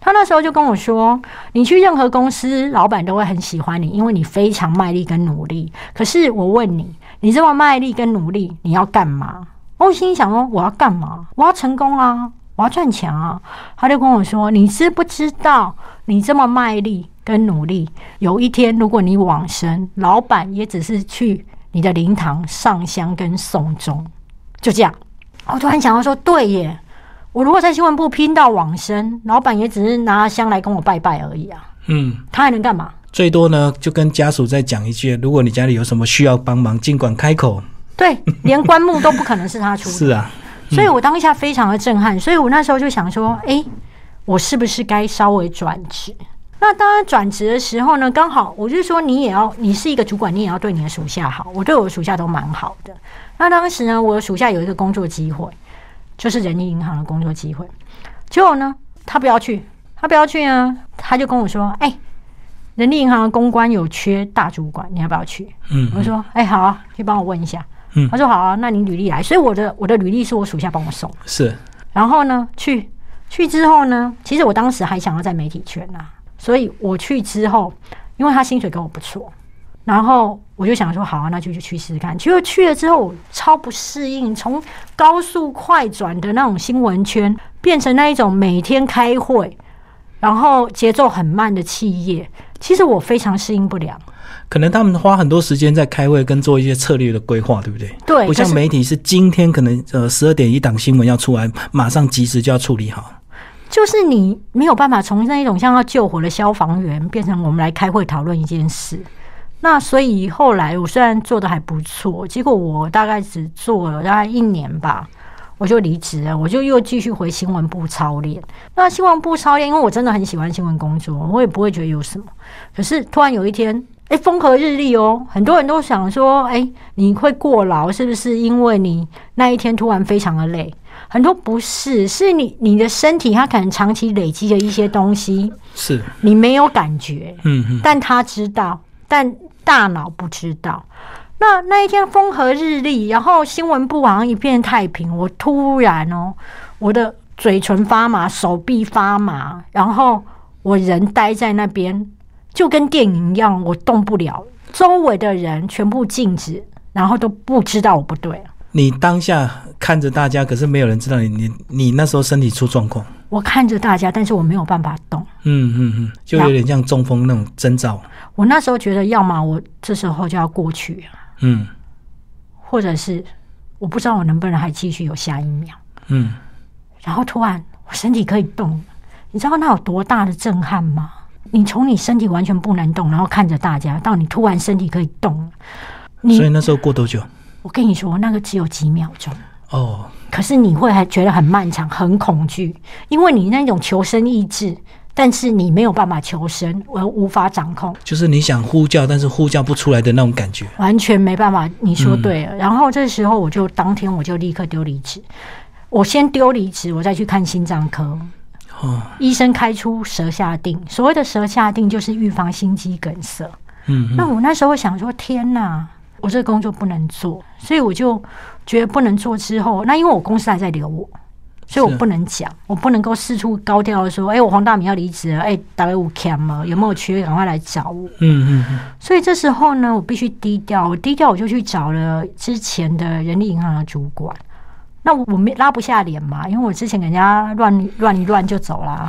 他那时候就跟我说：“你去任何公司，老板都会很喜欢你，因为你非常卖力跟努力。可是我问你，你这么卖力跟努力，你要干嘛？”我心里想说：“我要干嘛？我要成功啊！”我要赚钱啊！他就跟我说：“你知不知道，你这么卖力跟努力，有一天如果你往生，老板也只是去你的灵堂上香跟送终，就这样。”我突然想到说：“对耶，我如果在新闻部拼到往生，老板也只是拿香来跟我拜拜而已啊。嗯，他还能干嘛？最多呢，就跟家属再讲一句：如果你家里有什么需要帮忙，尽管开口。对，连棺木都不可能是他出。<laughs> 是啊。”所以我当下非常的震撼，所以我那时候就想说，哎，我是不是该稍微转职？那当然转职的时候呢，刚好我就说，你也要，你是一个主管，你也要对你的属下好。我对我的属下都蛮好的。那当时呢，我的属下有一个工作机会，就是人力银行的工作机会。结果呢，他不要去，他不要去呢，他就跟我说，哎，人力银行的公关有缺大主管，你要不要去？嗯，我说，哎，好啊，可以帮我问一下。他说好啊，那你履历来，所以我的我的履历是我属下帮我送。是，然后呢，去去之后呢，其实我当时还想要在媒体圈啊，所以我去之后，因为他薪水跟我不错，然后我就想说好啊，那就去去试试看。结果去了之后，超不适应，从高速快转的那种新闻圈，变成那一种每天开会，然后节奏很慢的企业，其实我非常适应不了。可能他们花很多时间在开会跟做一些策略的规划，对不对？对，不像媒体是今天可能呃十二点一档新闻要出来，马上及时就要处理好。就是你没有办法从那一种像要救火的消防员变成我们来开会讨论一件事。那所以后来我虽然做的还不错，结果我大概只做了大概一年吧，我就离职了，我就又继续回新闻部操练。那新闻部操练，因为我真的很喜欢新闻工作，我也不会觉得有什么。可是突然有一天。哎，风和日丽哦，很多人都想说，哎，你会过劳，是不是因为你那一天突然非常的累？很多不是，是你你的身体它可能长期累积的一些东西，是你没有感觉，嗯嗯，但他知道，但大脑不知道。那那一天风和日丽，然后新闻部好像一片太平，我突然哦，我的嘴唇发麻，手臂发麻，然后我人待在那边。就跟电影一样，我动不了，周围的人全部静止，然后都不知道我不对。你当下看着大家，可是没有人知道你，你你那时候身体出状况。我看着大家，但是我没有办法动。嗯嗯嗯，就有点像中风那种征兆。我那时候觉得，要么我这时候就要过去，嗯，或者是我不知道我能不能还继续有下一秒，嗯，然后突然我身体可以动，你知道那有多大的震撼吗？你从你身体完全不能动，然后看着大家，到你突然身体可以动，所以那时候过多久？我跟你说，那个只有几秒钟哦。可是你会还觉得很漫长、很恐惧，因为你那种求生意志，但是你没有办法求生，而无法掌控。就是你想呼叫，但是呼叫不出来的那种感觉，完全没办法。你说对了。然后这时候我就当天我就立刻丢离职，我先丢离职，我再去看心脏科。医生开出舌下定，所谓的舌下定就是预防心肌梗塞。嗯，那我那时候想说，天哪，我这个工作不能做，所以我就觉得不能做。之后，那因为我公司还在留我，所以我不能讲，我不能够四处高调的说，哎，我黄大明要离职了，哎，大概五 cam 了，有没有缺，赶快来找我。嗯嗯。所以这时候呢，我必须低调，我低调，我就去找了之前的人力银行的主管。那我没拉不下脸嘛，因为我之前给人家乱乱一乱就走了，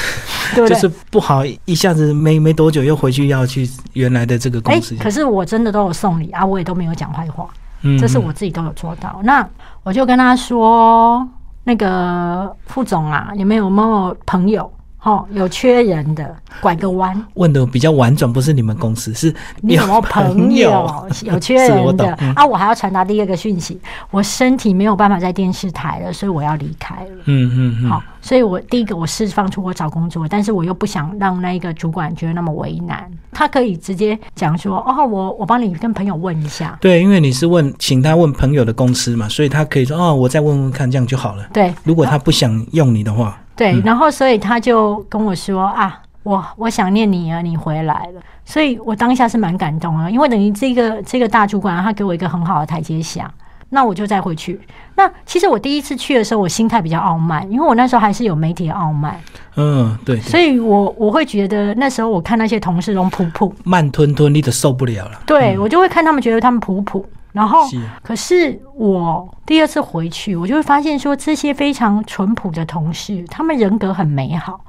<laughs> 对就是不好一下子没没多久又回去要去原来的这个公司。可是我真的都有送礼啊，我也都没有讲坏话。嗯这是我自己都有做到。那我就跟他说，那个副总啊，你们有没有朋友？哦，有缺人的，拐个弯。问的比较婉转，不是你们公司，是你有没有朋友？<laughs> 有缺人的。嗯。啊？我还要传达第二个讯息，我身体没有办法在电视台了，所以我要离开了。嗯嗯嗯，好，所以我第一个我释放出我找工作，但是我又不想让那一个主管觉得那么为难，他可以直接讲说，哦，我我帮你跟朋友问一下，对，因为你是问请他问朋友的公司嘛，所以他可以说哦，我再问问看，这样就好了。对。如果他不想用你的话，对，然后所以他就跟我说啊，我我想念你啊，你回来了，所以我当下是蛮感动啊，因为等于这个这个大主管他给我一个很好的台阶下。那我就再回去。那其实我第一次去的时候，我心态比较傲慢，因为我那时候还是有媒体的傲慢，嗯，对，对所以我我会觉得那时候我看那些同事都普普，慢吞吞，你都受不了了。对我就会看他们觉得他们普普，然后可是我第二次回去，我就会发现说，这些非常淳朴的同事，他们人格很美好，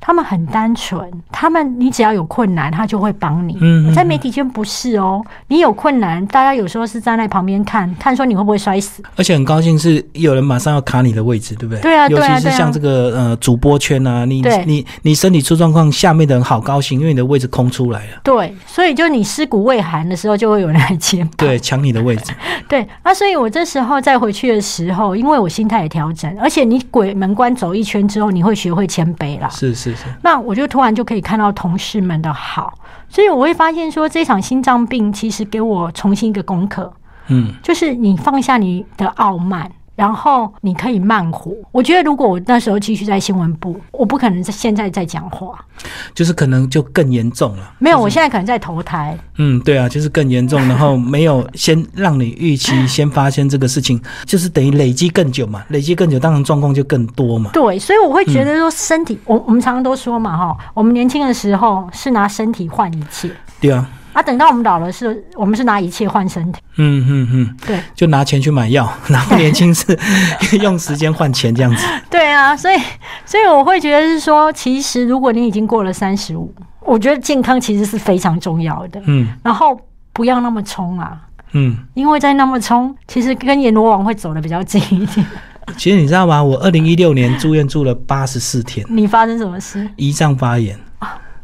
他们很单纯，他们你只要有困难，他就会帮你。嗯嗯在媒体圈不是哦，你有困难，大家有时候是站在旁边看看说你会不会摔死。而且很高兴是有人马上要卡你的位置，对不对？对啊尤其是像这个呃主播圈啊，你你你身体出状况，下面的人好高兴，因为你的位置空出来了，对，所以就你尸骨未寒的时候，就会有人来接。对，抢你的位置。<laughs> 对啊，所以我这时候再回去的时候，因为我心态也调整，而且你鬼门关走一圈之后，你会学会谦卑啦。是是是，那我就突然就可以看到同事们的好，所以我会发现说，这场心脏病其实给我重新一个功课，嗯，就是你放下你的傲慢。然后你可以慢活。我觉得如果我那时候继续在新闻部，我不可能在现在在讲话。就是可能就更严重了。没有，我现在可能在投胎。嗯，对啊，就是更严重，然后没有先让你预期 <laughs> 先发现这个事情，就是等于累积更久嘛，累积更久，当然状况就更多嘛。对，所以我会觉得说，身体，我我们常常都说嘛，哈，我们年轻的时候是拿身体换一切，对啊，啊，等到我们老了是，我们是拿一切换身体。嗯嗯嗯，对就拿钱去买药，<laughs> 然后年轻是用时间换钱这样子。对啊，所以所以我会觉得是说，其实如果你已经过了三十五，我觉得健康其实是非常重要的，嗯然后不要那么冲啊。嗯，因为在那么冲，其实跟阎罗王会走的比较近一点。其实你知道吗？我二零一六年住院住了八十四天，你发生什么事？胰脏发炎，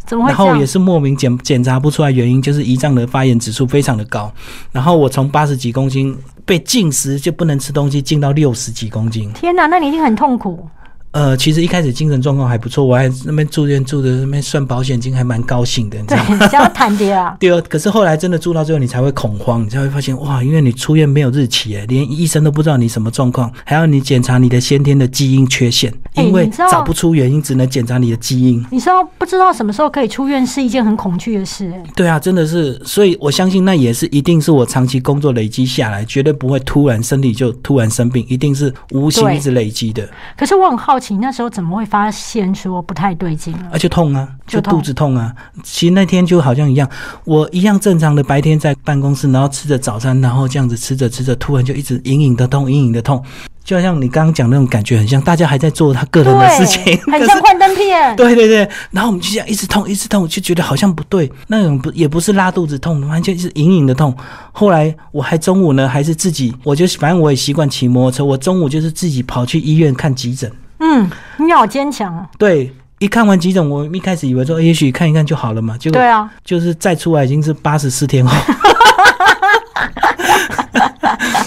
怎么会然后也？是莫名检检查不出来原因，就是胰脏的发炎指数非常的高。然后我从八十几公斤被禁食就不能吃东西，进到六十几公斤。天哪，那你一定很痛苦。呃，其实一开始精神状况还不错，我还那边住院住的那边算保险金，还蛮高兴的，你知对道吗？，想要谈跌啊。<laughs> 对啊，可是后来真的住到最后，你才会恐慌，你才会发现哇，因为你出院没有日期，哎，连医生都不知道你什么状况，还要你检查你的先天的基因缺陷，因为找不出原因，只能检查你的基因。你知道不知道什么时候可以出院是一件很恐惧的事、欸对啊，真的是，所以我相信那也是一定是我长期工作累积下来，绝对不会突然身体就突然生病，一定是无形一直累积的，可是我很好奇，那时候怎么会发现说不太对劲了？而且痛啊，就肚子痛啊。其实那天就好像一样，我一样正常的白天在办公室，然后吃着早餐，然后这样子吃着吃着，突然就一直隐隐的痛，隐隐的痛，就好像你刚刚讲那种感觉，很像大家还在做他个人的事情，很像幻灯片。对对对，然后我们就这样一直痛，一直痛，就觉得好像不对，那种不也不是拉肚子痛，完全是隐隐的痛。后来我还中午呢，还是自己，我就反正我也习惯骑摩托车，我中午就是自己跑去医院看急诊。嗯，你好坚强啊。对，一看完几种，我一开始以为说，也许看一看就好了嘛，结果对啊，就是再出来已经是八十四天后。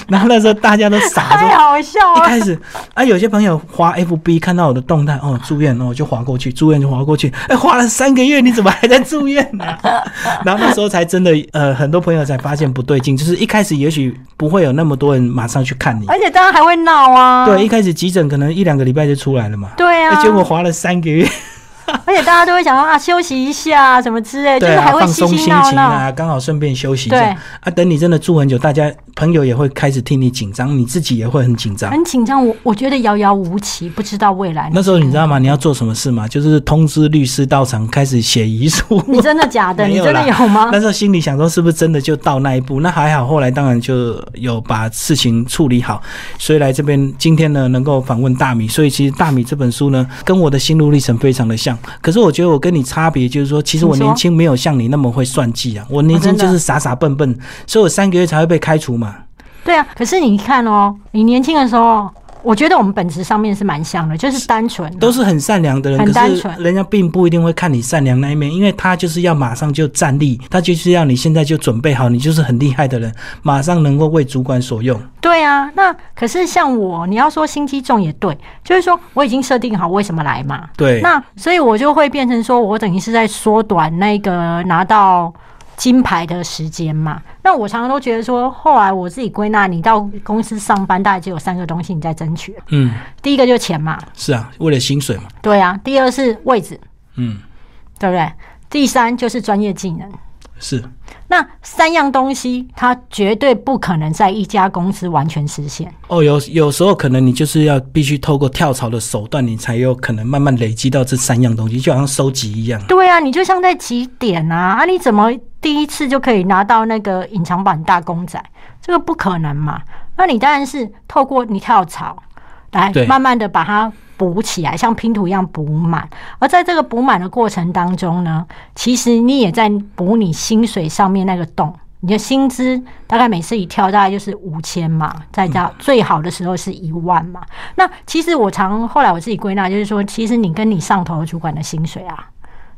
<laughs> 然后那时候大家都傻太。好笑了。一开始啊，有些朋友滑 FB 看到我的动态，哦，住院，哦，就滑过去，住院就滑过去，哎，滑了三个月，你怎么还在住院呢、<laughs> 然后那时候才真的，呃，很多朋友才发现不对劲，就是一开始也许不会有那么多人马上去看你，而且当然还会闹啊。对，一开始急诊可能一两个礼拜就出来了嘛，对啊哎，结果滑了三个月，<laughs> 而且大家都会想说啊，休息一下什么之类，就是还会心嘻闹闹。情啊，刚好顺便休息一对下啊。等你真的住很久，大家朋友也会开始替你紧张，你自己也会很紧张。很紧张，我我觉得遥遥无期，不知道未来。那时候你知道吗？你要做什么事吗？就是通知律师到场开始写遗书。<laughs> 你真的假的？你真的有吗？那时候心里想说，是不是真的就到那一步？那还好，后来当然就有把事情处理好，所以来这边今天呢能够访问大米。所以其实大米这本书呢，跟我的心路历程非常的像。可是我觉得我跟你差别就是说，其实我年轻没有像你那么会算计啊，我年轻就是傻傻笨笨，所以我三个月才会被开除嘛。对啊，可是你看哦，你年轻的时候。我觉得我们本质上面是蛮像的，就是单纯，都是很善良的人。很单纯，人家并不一定会看你善良那一面，因为他就是要马上就站立，他就是要你现在就准备好，你就是很厉害的人，马上能够为主管所用。对啊，那可是像我，你要说心机重也对，就是说我已经设定好为什么来嘛。对，那所以我就会变成说我等于是在缩短那个拿到。金牌的时间嘛，那我常常都觉得说，后来我自己归纳，你到公司上班，大概就有三个东西你在争取。嗯，第一个就是钱嘛，是啊，为了薪水嘛。对啊，第二是位置，嗯，对不对？第三就是专业技能。是，那三样东西，它绝对不可能在一家公司完全实现。哦，有有时候可能你就是要必须透过跳槽的手段，你才有可能慢慢累积到这三样东西，就好像收集一样。对啊，你就像在集点啊，啊，你怎么第一次就可以拿到那个隐藏版大公仔？这个不可能嘛？那你当然是透过你跳槽来慢慢的把它。补起来，像拼图一样补满。而在这个补满的过程当中呢，其实你也在补你薪水上面那个洞。你的薪资大概每次一跳，大概就是五千嘛，再加最好的时候是一万嘛。那其实我常后来我自己归纳，就是说，其实你跟你上头主管的薪水啊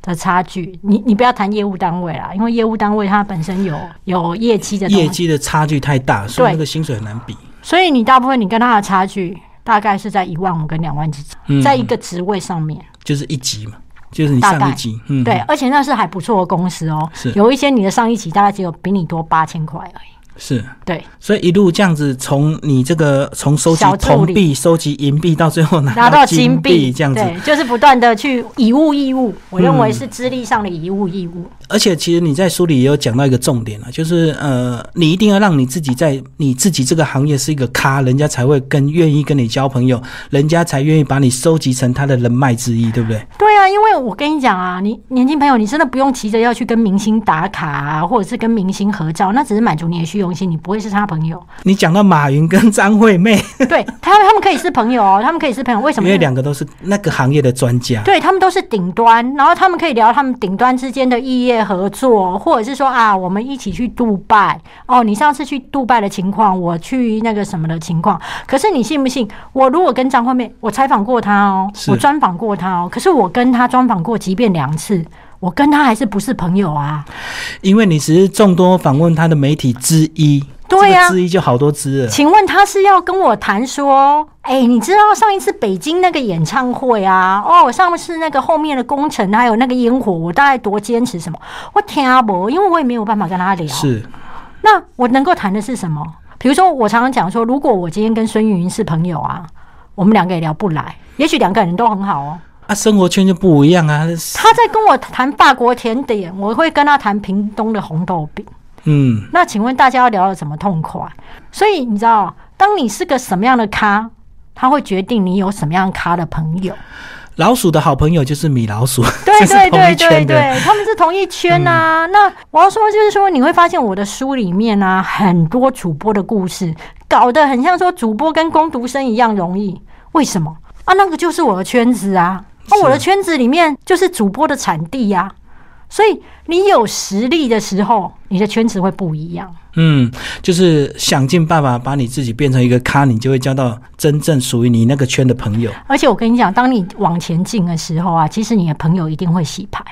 的差距，你你不要谈业务单位啦，因为业务单位它本身有有业绩的业绩的差距太大，所以那个薪水很难比。所以你大部分你跟他的差距。大概是在一万五跟两万之间，在一个职位上面，就是一级嘛，就是你上一级，嗯，对，而且那是还不错的公司哦，是。有一些你的上一级大概只有比你多八千块而已。是。对，所以一路这样子，从你这个从收集铜币、收集银币，到最后拿到金币，这样子，就是不断的去以物易物。我认为是资历上的以物易物。而且，其实你在书里也有讲到一个重点啊，就是呃，你一定要让你自己在你自己这个行业是一个咖，人家才会更愿意跟你交朋友，人家才愿意把你收集成他的人脉之一，对不对？对啊，因为我跟你讲啊，你年轻朋友，你真的不用急着要去跟明星打卡啊，或者是跟明星合照，那只是满足你的虚荣心，你不会是他。朋友，你讲到马云跟张 <laughs> 惠妹，对他们，他们可以是朋友哦，他们可以是朋友，为什么？因为两个都是那个行业的专家，对他们都是顶端，然后他们可以聊他们顶端之间的异业合作，或者是说啊，我们一起去杜拜哦，你上次去杜拜的情况，我去那个什么的情况，可是你信不信？我如果跟张惠妹，我采访过她哦，我专访过她哦，可是我跟她专访过，即便两次。我跟他还是不是朋友啊？因为你只是众多访问他的媒体之一，对呀，之一就好多只。请问他是要跟我谈说，哎，你知道上一次北京那个演唱会啊？哦，上次那个后面的工程还有那个烟火，我大概多坚持什么？我听不，因为我也没有办法跟他聊。是，那我能够谈的是什么？比如说，我常常讲说，如果我今天跟孙云云是朋友啊，我们两个也聊不来，也许两个人都很好哦。啊，生活圈就不一样啊！他在跟我谈法国甜点，我会跟他谈屏东的红豆饼。嗯，那请问大家要聊的怎么痛快？所以你知道，当你是个什么样的咖，他会决定你有什么样咖的朋友。老鼠的好朋友就是米老鼠，对 <laughs> 对对对对，他们是同一圈呐。那我要说，就是说，你会发现我的书里面啊，很多主播的故事，搞得很像说主播跟攻读生一样容易。为什么啊？那个就是我的圈子啊。哦，我的圈子里面就是主播的产地呀，所以你有实力的时候，你的圈子会不一样。嗯，就是想尽办法把你自己变成一个咖，你就会交到真正属于你那个圈的朋友。而且我跟你讲，当你往前进的时候啊，其实你的朋友一定会洗牌。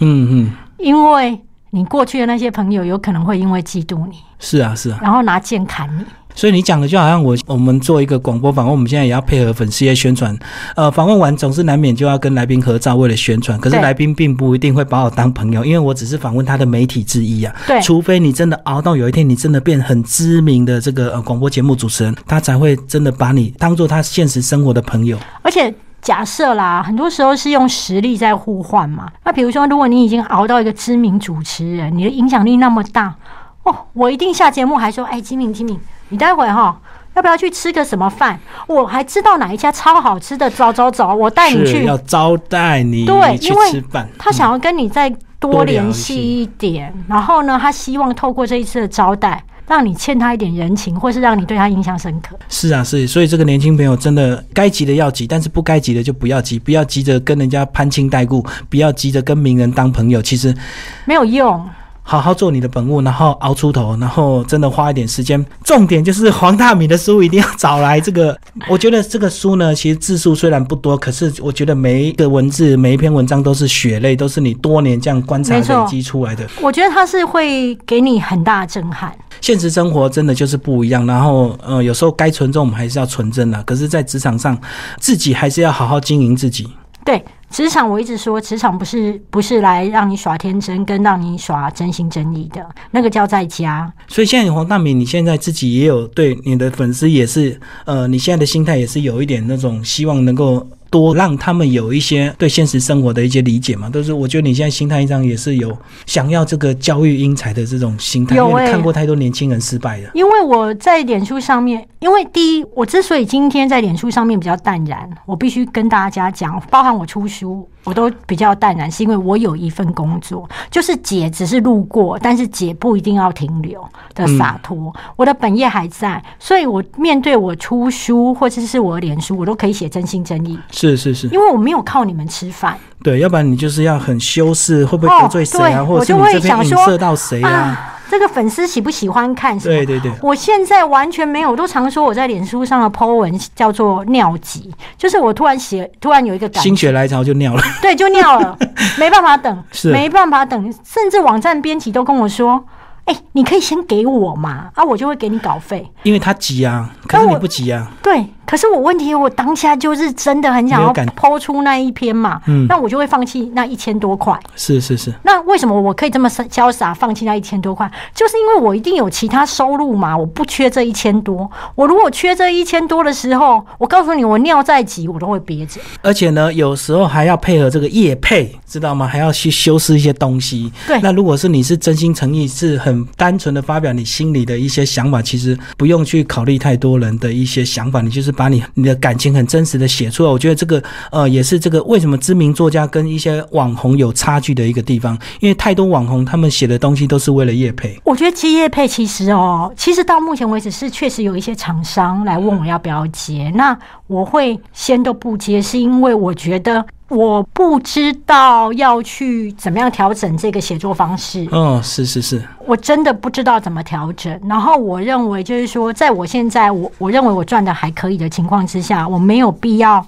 嗯嗯，因为你过去的那些朋友有可能会因为嫉妒你，是啊是啊，然后拿剑砍你。所以你讲的就好像我我们做一个广播访问，我们现在也要配合粉丝业宣传。呃，访问完总是难免就要跟来宾合照，为了宣传。可是来宾并不一定会把我当朋友，因为我只是访问他的媒体之一啊。对，除非你真的熬到有一天你真的变很知名的这个呃广播节目主持人，他才会真的把你当做他现实生活的朋友。而且假设啦，很多时候是用实力在互换嘛。那比如说，如果你已经熬到一个知名主持人，你的影响力那么大哦，我一定下节目还说，哎，金敏，金敏，你待会哈。要不要去吃个什么饭？我还知道哪一家超好吃的，走走走，我带你去。要招待你，对，因为他想要跟你再多联系一点。然后呢，他希望透过这一次的招待，让你欠他一点人情，或是让你对他印象深刻。是啊，是，所以这个年轻朋友真的该急的要急，但是不该急的就不要急，不要急着跟人家攀亲带故，不要急着跟名人当朋友，其实没有用。好好做你的本务，然后熬出头，然后真的花一点时间。重点就是黄大米的书一定要找来。这个，我觉得这个书呢，其实字数虽然不多，可是我觉得每一个文字、每一篇文章都是血泪，都是你多年这样观察累积出来的。我觉得它是会给你很大的震撼。现实生活真的就是不一样，然后呃，有时候该纯真我们还是要纯真的，可是，在职场上，自己还是要好好经营自己。对职场，我一直说，职场不是不是来让你耍天真，跟让你耍真心真意的，那个叫在家。所以现在黄大明，你现在自己也有对你的粉丝也是，呃，你现在的心态也是有一点那种希望能够多让他们有一些对现实生活的一些理解嘛。都是我觉得你现在心态上也是有想要这个教育英才的这种心态，欸因为你看过太多年轻人失败的。因为我在脸书上面，因为第一，我之所以今天在脸书上面比较淡然，我必须跟大家讲，包含我出书，我都比较淡然，是因为我有一份工作，就是姐只是路过，但是姐不一定要停留的洒脱。我的本业还在，所以我面对我出书或者是我的脸书，我都可以写真心真意，是是是，因为我没有靠你们吃饭。对，要不然你就是要很修饰，会不会哦得罪谁啊，对或者是我就会你这边影想说射到谁啊？啊，这个粉丝喜不喜欢看什么？对对对，我现在完全没有，我都常说我在脸书上的 po 文叫做尿急，就是我突然写，突然有一个感觉，心血来潮就尿了。对，就尿了，<laughs> 没办法等，是没办法等，甚至网站编辑都跟我说。哎、你可以先给我嘛，啊，我就会给你稿费。因为他急啊，可是你不急啊。对，可是我问题，我当下就是真的很想要抛出那一篇嘛，嗯那我就会放弃那一千多块。是是是，那为什么我可以这么潇洒放弃那一千多块？就是因为我一定有其他收入嘛，我不缺这一千多。我如果缺这一千多的时候，我告诉你，我尿再急我都会憋着。而且呢，有时候还要配合这个业配，知道吗？还要去修饰一些东西。对那如果是你是真心诚意，是很单纯的发表你心里的一些想法，其实不用去考虑太多人的一些想法，你就是把你你的感情很真实的写出来。我觉得这个呃，也是这个为什么知名作家跟一些网红有差距的一个地方，因为太多网红他们写的东西都是为了叶配。我觉得接叶配其实哦，其实到目前为止是确实有一些厂商来问我要不要接，那我会先都不接，是因为我觉得我不知道要去怎么样调整这个写作方式。哦，是是是，我真的不知道怎么调整。然后我认为就是说，在我现在我我认为我赚的还可以的情况之下，我没有必要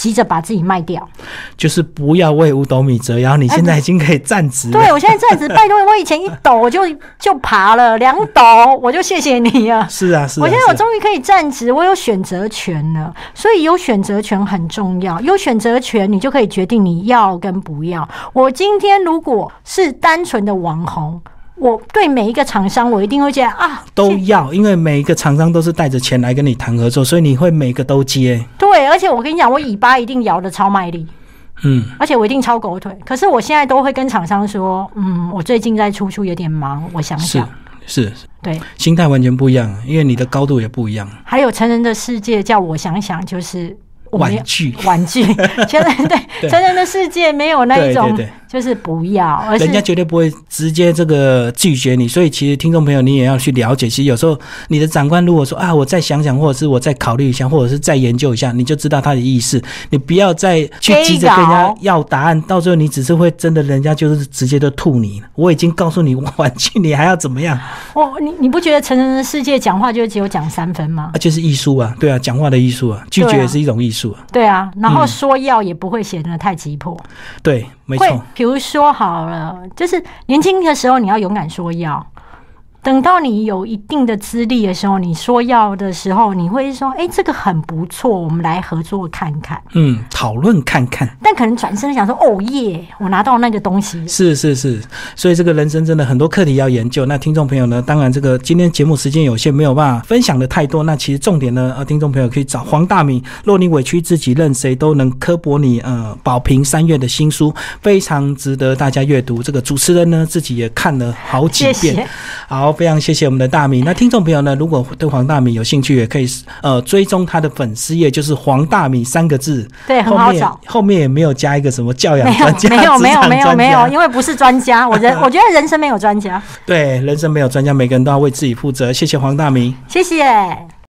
急着把自己卖掉。就是不要为五斗米折腰，你现在已经可以站直了。对我现在站直，拜托，我以前一抖我就 <laughs> 就爬了，两抖我就谢谢你啊。是啊，是啊。我现在我终于可以站直，我有选择权了，所以有选择权很重要。有选择权，你就可以决定你要跟不要。我今天如果是单纯的网红，我对每一个厂商，我一定会觉得啊，都要，因为每一个厂商都是带着钱来跟你谈合作，所以你会每个都接。对，而且我跟你讲，我尾巴一定摇的超卖力，嗯，而且我一定超狗腿。可是我现在都会跟厂商说，嗯，我最近在出书有点忙，我想想。是，对，心态完全不一样，因为你的高度也不一样。还有成人的世界，叫我想想，就是玩具，玩具，<laughs> 成人对对成人的世界没有那一种，就是不要，而人家绝对不会直接这个拒绝你，所以其实听众朋友你也要去了解。其实有时候你的长官如果说啊，我再想想，或者是我再考虑一下，或者是再研究一下，你就知道他的意思。你不要再去急着跟人家要答案，到最后你只是会真的人家就是直接就吐你。我已经告诉你玩具，你还要怎么样？我 <laughs> 你你不觉得成人的世界讲话就只有讲三分吗啊，？就是艺术啊，对啊，讲话的艺术啊，拒绝也是一种艺术啊，对啊，然后嗯说要也不会显得太急迫，对，会，比如说好了，就是年轻的时候你要勇敢说要。等到你有一定的资历的时候，你说要的时候，你会说：“哎、这个很不错，我们来合作看看。嗯，讨论看看。”但可能转身想说：“哦耶，我拿到那个东西。是是是，所以这个人生真的很多课题要研究。那听众朋友呢，当然这个今天节目时间有限，没有办法分享的太多。那其实重点呢，呃，听众朋友可以找黄大明。若你委屈自己，任谁都能刻薄你。呃，宝瓶三月的新书非常值得大家阅读。这个主持人呢自己也看了好”几遍。谢谢。好，非常谢谢我们的大米。那听众朋友呢，如果对黄大米有兴趣，也可以呃追踪他的粉丝页，就是黄大米三个字。对，很好找。后面也没有加一个什么教养专家，没有没有没有没有，因为不是专家，我人 <laughs> 我觉得人生没有专家。对，人生没有专家，每个人都要为自己负责。谢谢黄大米。谢谢。